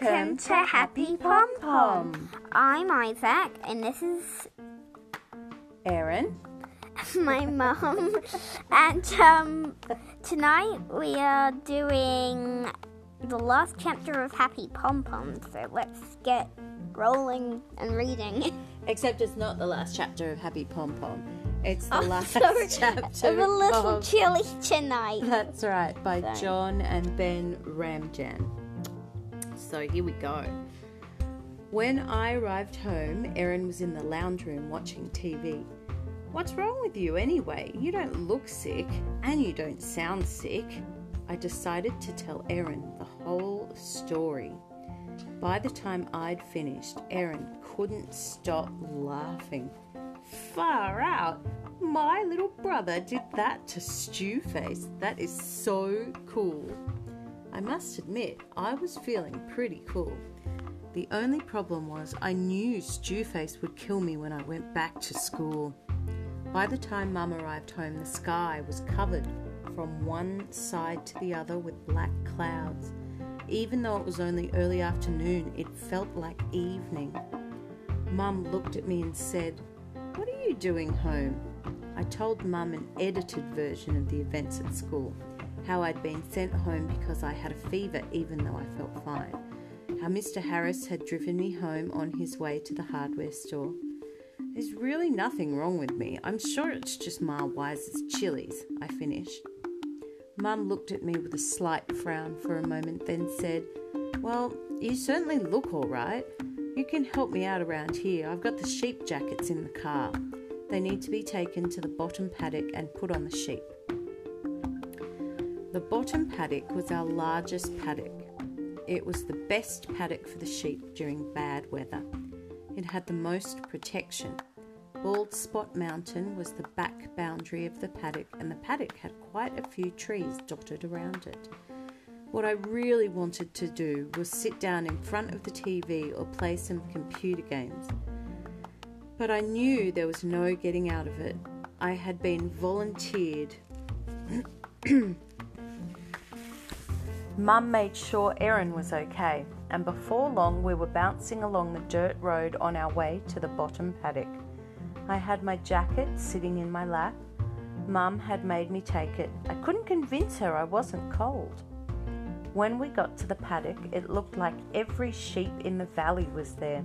Welcome to Happy Pom Pom. I'm Isaac, and this is Erin. my mum. and um, tonight we are doing the last chapter of Happy Pom Pom. So let's get rolling and reading. Except it's not the last chapter of Happy Pom Pom. It's the Oh, last sorry. chapter I'm a little of chilly tonight. That's right, by Sorry. John and Ben Ramjan. So here we go. When I arrived home, Erin was in the lounge room watching TV. What's wrong with you anyway? You don't look sick and you don't sound sick. I decided to tell Erin the whole story. By the time I'd finished, Erin couldn't stop laughing. Far out! My little brother did that to Stewface. That is so cool. I must admit, I was feeling pretty cool. The only problem was I knew Stewface would kill me when I went back to school. By the time Mum arrived home, the sky was covered from one side to the other with black clouds. Even though it was only early afternoon, it felt like evening. Mum looked at me and said, What are you doing home? I told Mum an edited version of the events at school. How I'd been sent home because I had a fever even though I felt fine. How Mr. Harris had driven me home on his way to the hardware store. There's really nothing wrong with me. I'm sure it's just Ma Wise's chilies, I finished. Mum looked at me with a slight frown for a moment, then said, Well, you certainly look all right. You can help me out around here. I've got the sheep jackets in the car. They need to be taken to the bottom paddock and put on the sheep. The bottom paddock was our largest paddock. It was the best paddock for the sheep during bad weather. It had the most protection. Bald Spot Mountain was the back boundary of the paddock, and the paddock had quite a few trees dotted around it. What I really wanted to do was sit down in front of the TV or play some computer games. But I knew there was no getting out of it. I had been volunteered. Mum made sure Erin was okay, and before long we were bouncing along the dirt road on our way to the bottom paddock. I had my jacket sitting in my lap. Mum had made me take it. I couldn't convince her I wasn't cold. When we got to the paddock, it looked like every sheep in the valley was there.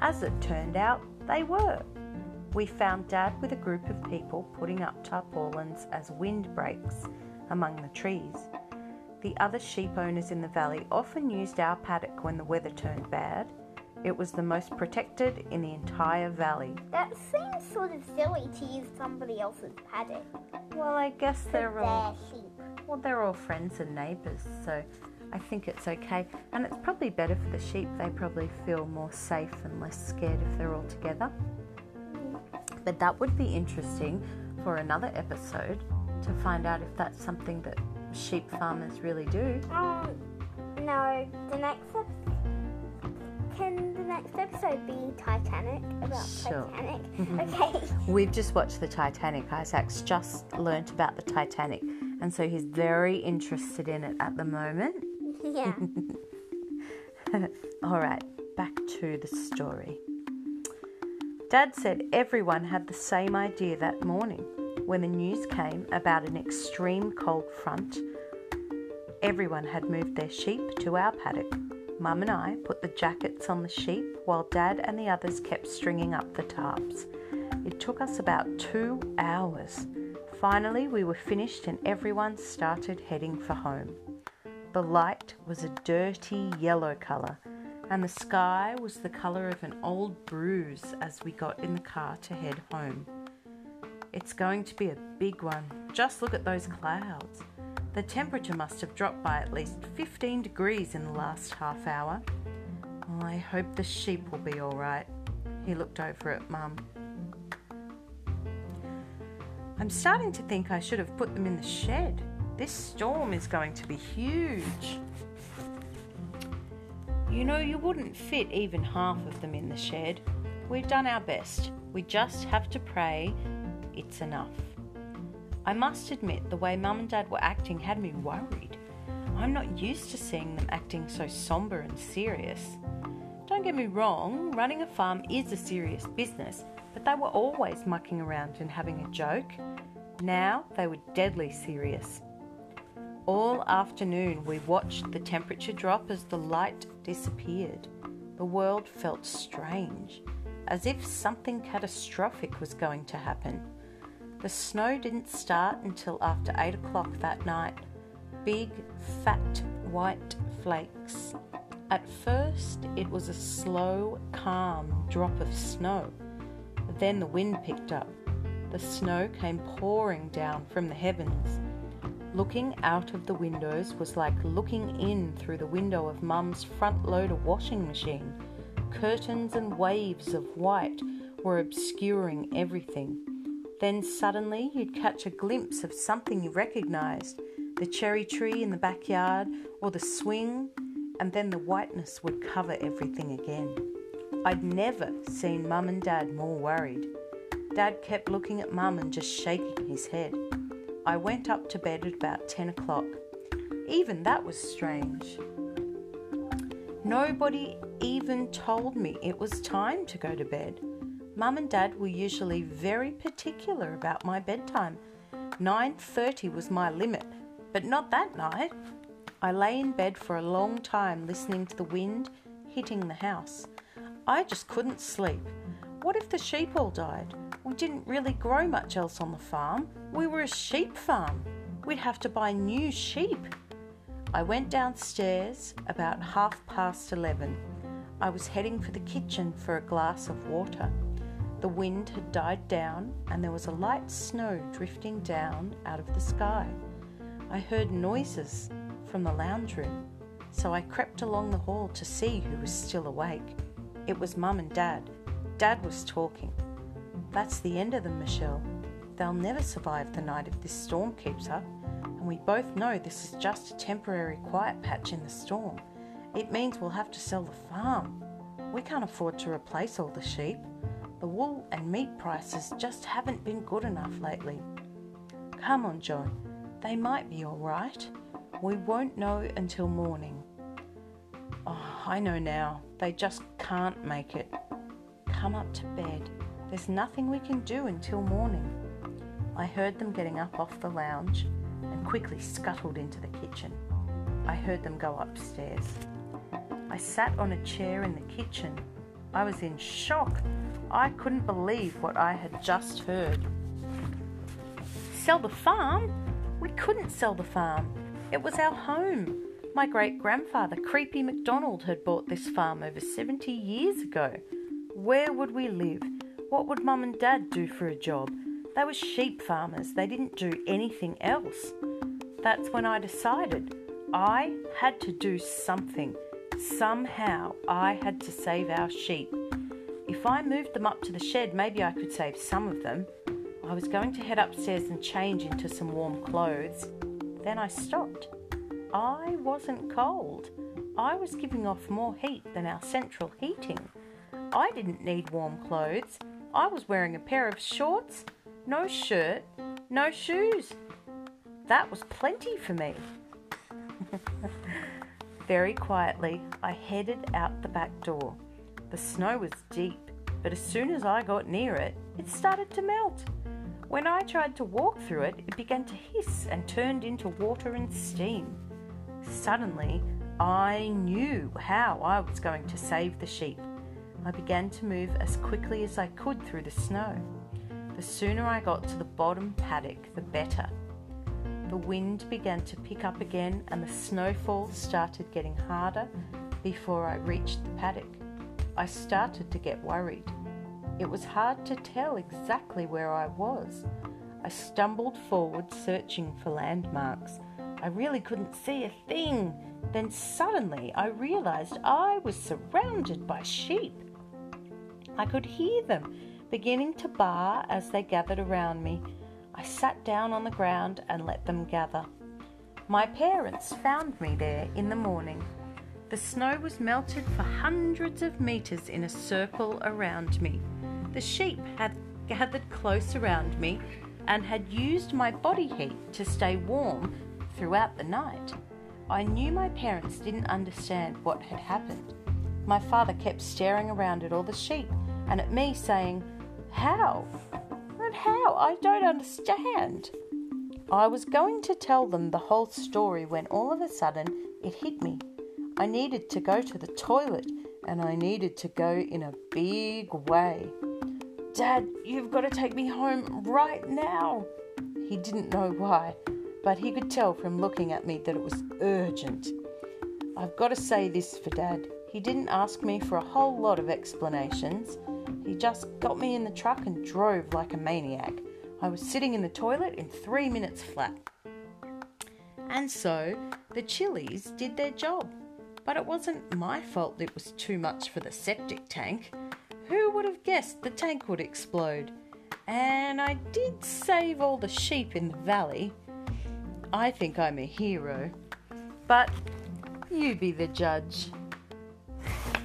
As it turned out, they were. We found Dad with a group of people putting up tarpaulins as windbreaks among the trees. The other sheep owners in the valley often used our paddock when the weather turned bad. It was the most protected in the entire valley. That seems sort of silly to use somebody else's paddock. Well, I guess they're all sheep. well, they're all friends and neighbours, so I think it's okay. And it's probably better for the sheep. They probably feel more safe and less scared if they're all together. Mm. But that would be interesting for another episode to find out if that's something that sheep farmers really do. Um, no, the next ep- can the next episode be Titanic about Sure. Titanic? okay. We've just watched the Titanic. Isaac's just learnt about the Titanic, and so he's very interested in it at the moment. yeah. All right, back to the story. Dad said everyone had the same idea that morning. When the news came about an extreme cold front, everyone had moved their sheep to our paddock. Mum and I put the jackets on the sheep while Dad and the others kept stringing up the tarps. It took us about two hours. Finally, we were finished and everyone started heading for home. The light was a dirty yellow colour, and the sky was the colour of an old bruise as we got in the car to head home. It's going to be a big one. Just look at those clouds. The temperature must have dropped by at least 15 degrees in the last half hour. I hope the sheep will be all right. He looked over at Mum. I'm starting to think I should have put them in the shed. This storm is going to be huge. You know, you wouldn't fit even half of them in the shed. We've done our best. We just have to pray it's enough. I must admit, the way Mum and Dad were acting had me worried. I'm not used to seeing them acting so somber and serious. Don't get me wrong, running a farm is a serious business, but they were always mucking around and having a joke. Now they were deadly serious. All afternoon we watched the temperature drop as the light disappeared. The world felt strange, as if something catastrophic was going to happen. The snow didn't start until after 8 o'clock that night. Big, fat, white flakes. At first, it was a slow, calm drop of snow. Then the wind picked up. The snow came pouring down from the heavens. Looking out of the windows was like looking in through the window of Mum's front loader washing machine. Curtains and waves of white were obscuring everything. Then suddenly you'd catch a glimpse of something you recognised the cherry tree in the backyard or the swing, and then the whiteness would cover everything again. I'd never seen Mum and Dad more worried. Dad kept looking at Mum and just shaking his head. I went up to bed at about 10 o'clock. Even that was strange. Nobody even told me it was time to go to bed. Mum and Dad were usually very particular about my bedtime. 9:30 was my limit, but not that night. I lay in bed for a long time listening to the wind hitting the house. I just couldn't sleep. What if the sheep all died? We didn't really grow much else on the farm. We were a sheep farm. We'd have to buy new sheep. I went downstairs about half past eleven. I was heading for the kitchen for a glass of water. The wind had died down and there was a light snow drifting down out of the sky. I heard noises from the lounge room, so I crept along the hall to see who was still awake. It was Mum and Dad. Dad was talking. That's the end of them, Michelle. They'll never survive the night if this storm keeps up, and we both know this is just a temporary quiet patch in the storm. It means we'll have to sell the farm. We can't afford to replace all the sheep. The wool and meat prices just haven't been good enough lately. Come on, John. They might be all right. We won't know until morning. Oh, I know now. They just can't make it. Come up to bed. There's nothing we can do until morning. I heard them getting up off the lounge and quickly scuttled into the kitchen. I heard them go upstairs. I sat on a chair in the kitchen. I was in shock. I couldn't believe what I had just heard. Sell the farm? We couldn't sell the farm. It was our home. My great grandfather, Creepy MacDonald, had bought this farm over 70 years ago. Where would we live? What would Mum and Dad do for a job? They were sheep farmers, they didn't do anything else. That's when I decided I had to do something. Somehow I had to save our sheep. If I moved them up to the shed, maybe I could save some of them. I was going to head upstairs and change into some warm clothes. Then I stopped. I wasn't cold. I was giving off more heat than our central heating. I didn't need warm clothes. I was wearing a pair of shorts, no shirt, no shoes. That was plenty for me. Very quietly, I headed out the back door. The snow was deep, but as soon as I got near it, it started to melt. When I tried to walk through it, it began to hiss and turned into water and steam. Suddenly, I knew how I was going to save the sheep. I began to move as quickly as I could through the snow. The sooner I got to the bottom paddock, the better. The wind began to pick up again and the snowfall started getting harder before I reached the paddock. I started to get worried. It was hard to tell exactly where I was. I stumbled forward searching for landmarks. I really couldn't see a thing. Then suddenly I realized I was surrounded by sheep. I could hear them beginning to baa as they gathered around me. I sat down on the ground and let them gather. My parents found me there in the morning. The snow was melted for hundreds of metres in a circle around me. The sheep had gathered close around me and had used my body heat to stay warm throughout the night. I knew my parents didn't understand what had happened. My father kept staring around at all the sheep and at me, saying, How? And how? I don't understand. I was going to tell them the whole story when all of a sudden it hit me. I needed to go to the toilet and I needed to go in a big way. Dad, you've got to take me home right now. He didn't know why, but he could tell from looking at me that it was urgent. I've got to say this for Dad. He didn't ask me for a whole lot of explanations. He just got me in the truck and drove like a maniac. I was sitting in the toilet in three minutes flat. And so the chilies did their job. But it wasn't my fault it was too much for the septic tank. Who would have guessed the tank would explode? And I did save all the sheep in the valley. I think I'm a hero. But you be the judge.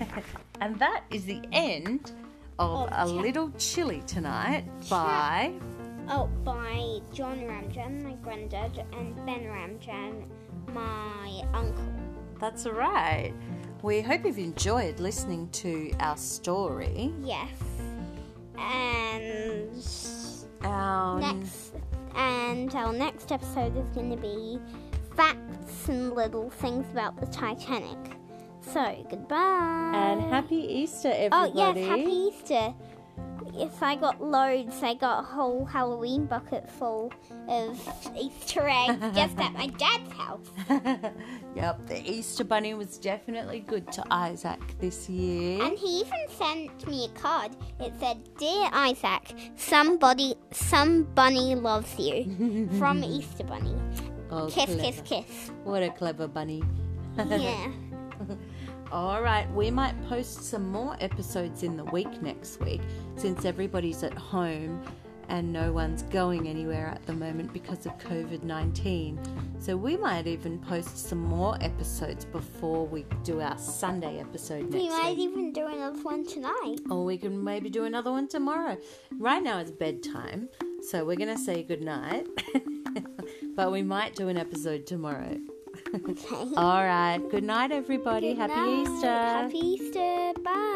and that is the end of Oh, A Little Chilly Tonight by Oh, by John Ramjan, my granddad, and Ben Ramjan, my uncle. That's right. We hope you've enjoyed listening to our story. Yes. And Our next, and our next episode is going to be facts and little things about the Titanic. So goodbye. and happy Easter, everybody. oh yes, happy Easter. If I got loads, I got a whole Halloween bucket full of Easter eggs just at my dad's house. yep, the Easter Bunny was definitely good to Isaac this year. And he even sent me a card. It said, "Dear Isaac, somebody, some bunny loves you." From Easter Bunny. oh, Kiss, clever. kiss, kiss. What a clever bunny. Yeah. All right, we might post some more episodes in the week next week since everybody's at home and no one's going anywhere at the moment because of COVID 19. So we might even post some more episodes before we do our Sunday episode next We might week. even do another one tonight. Or we can maybe do another one tomorrow. Right now it's bedtime, so we're going to say goodnight. but we might do an episode tomorrow. Okay. All right, good night, everybody. Good Happy night. Easter. Happy Easter. Bye.